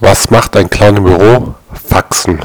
Was macht ein kleines Büro? Faxen.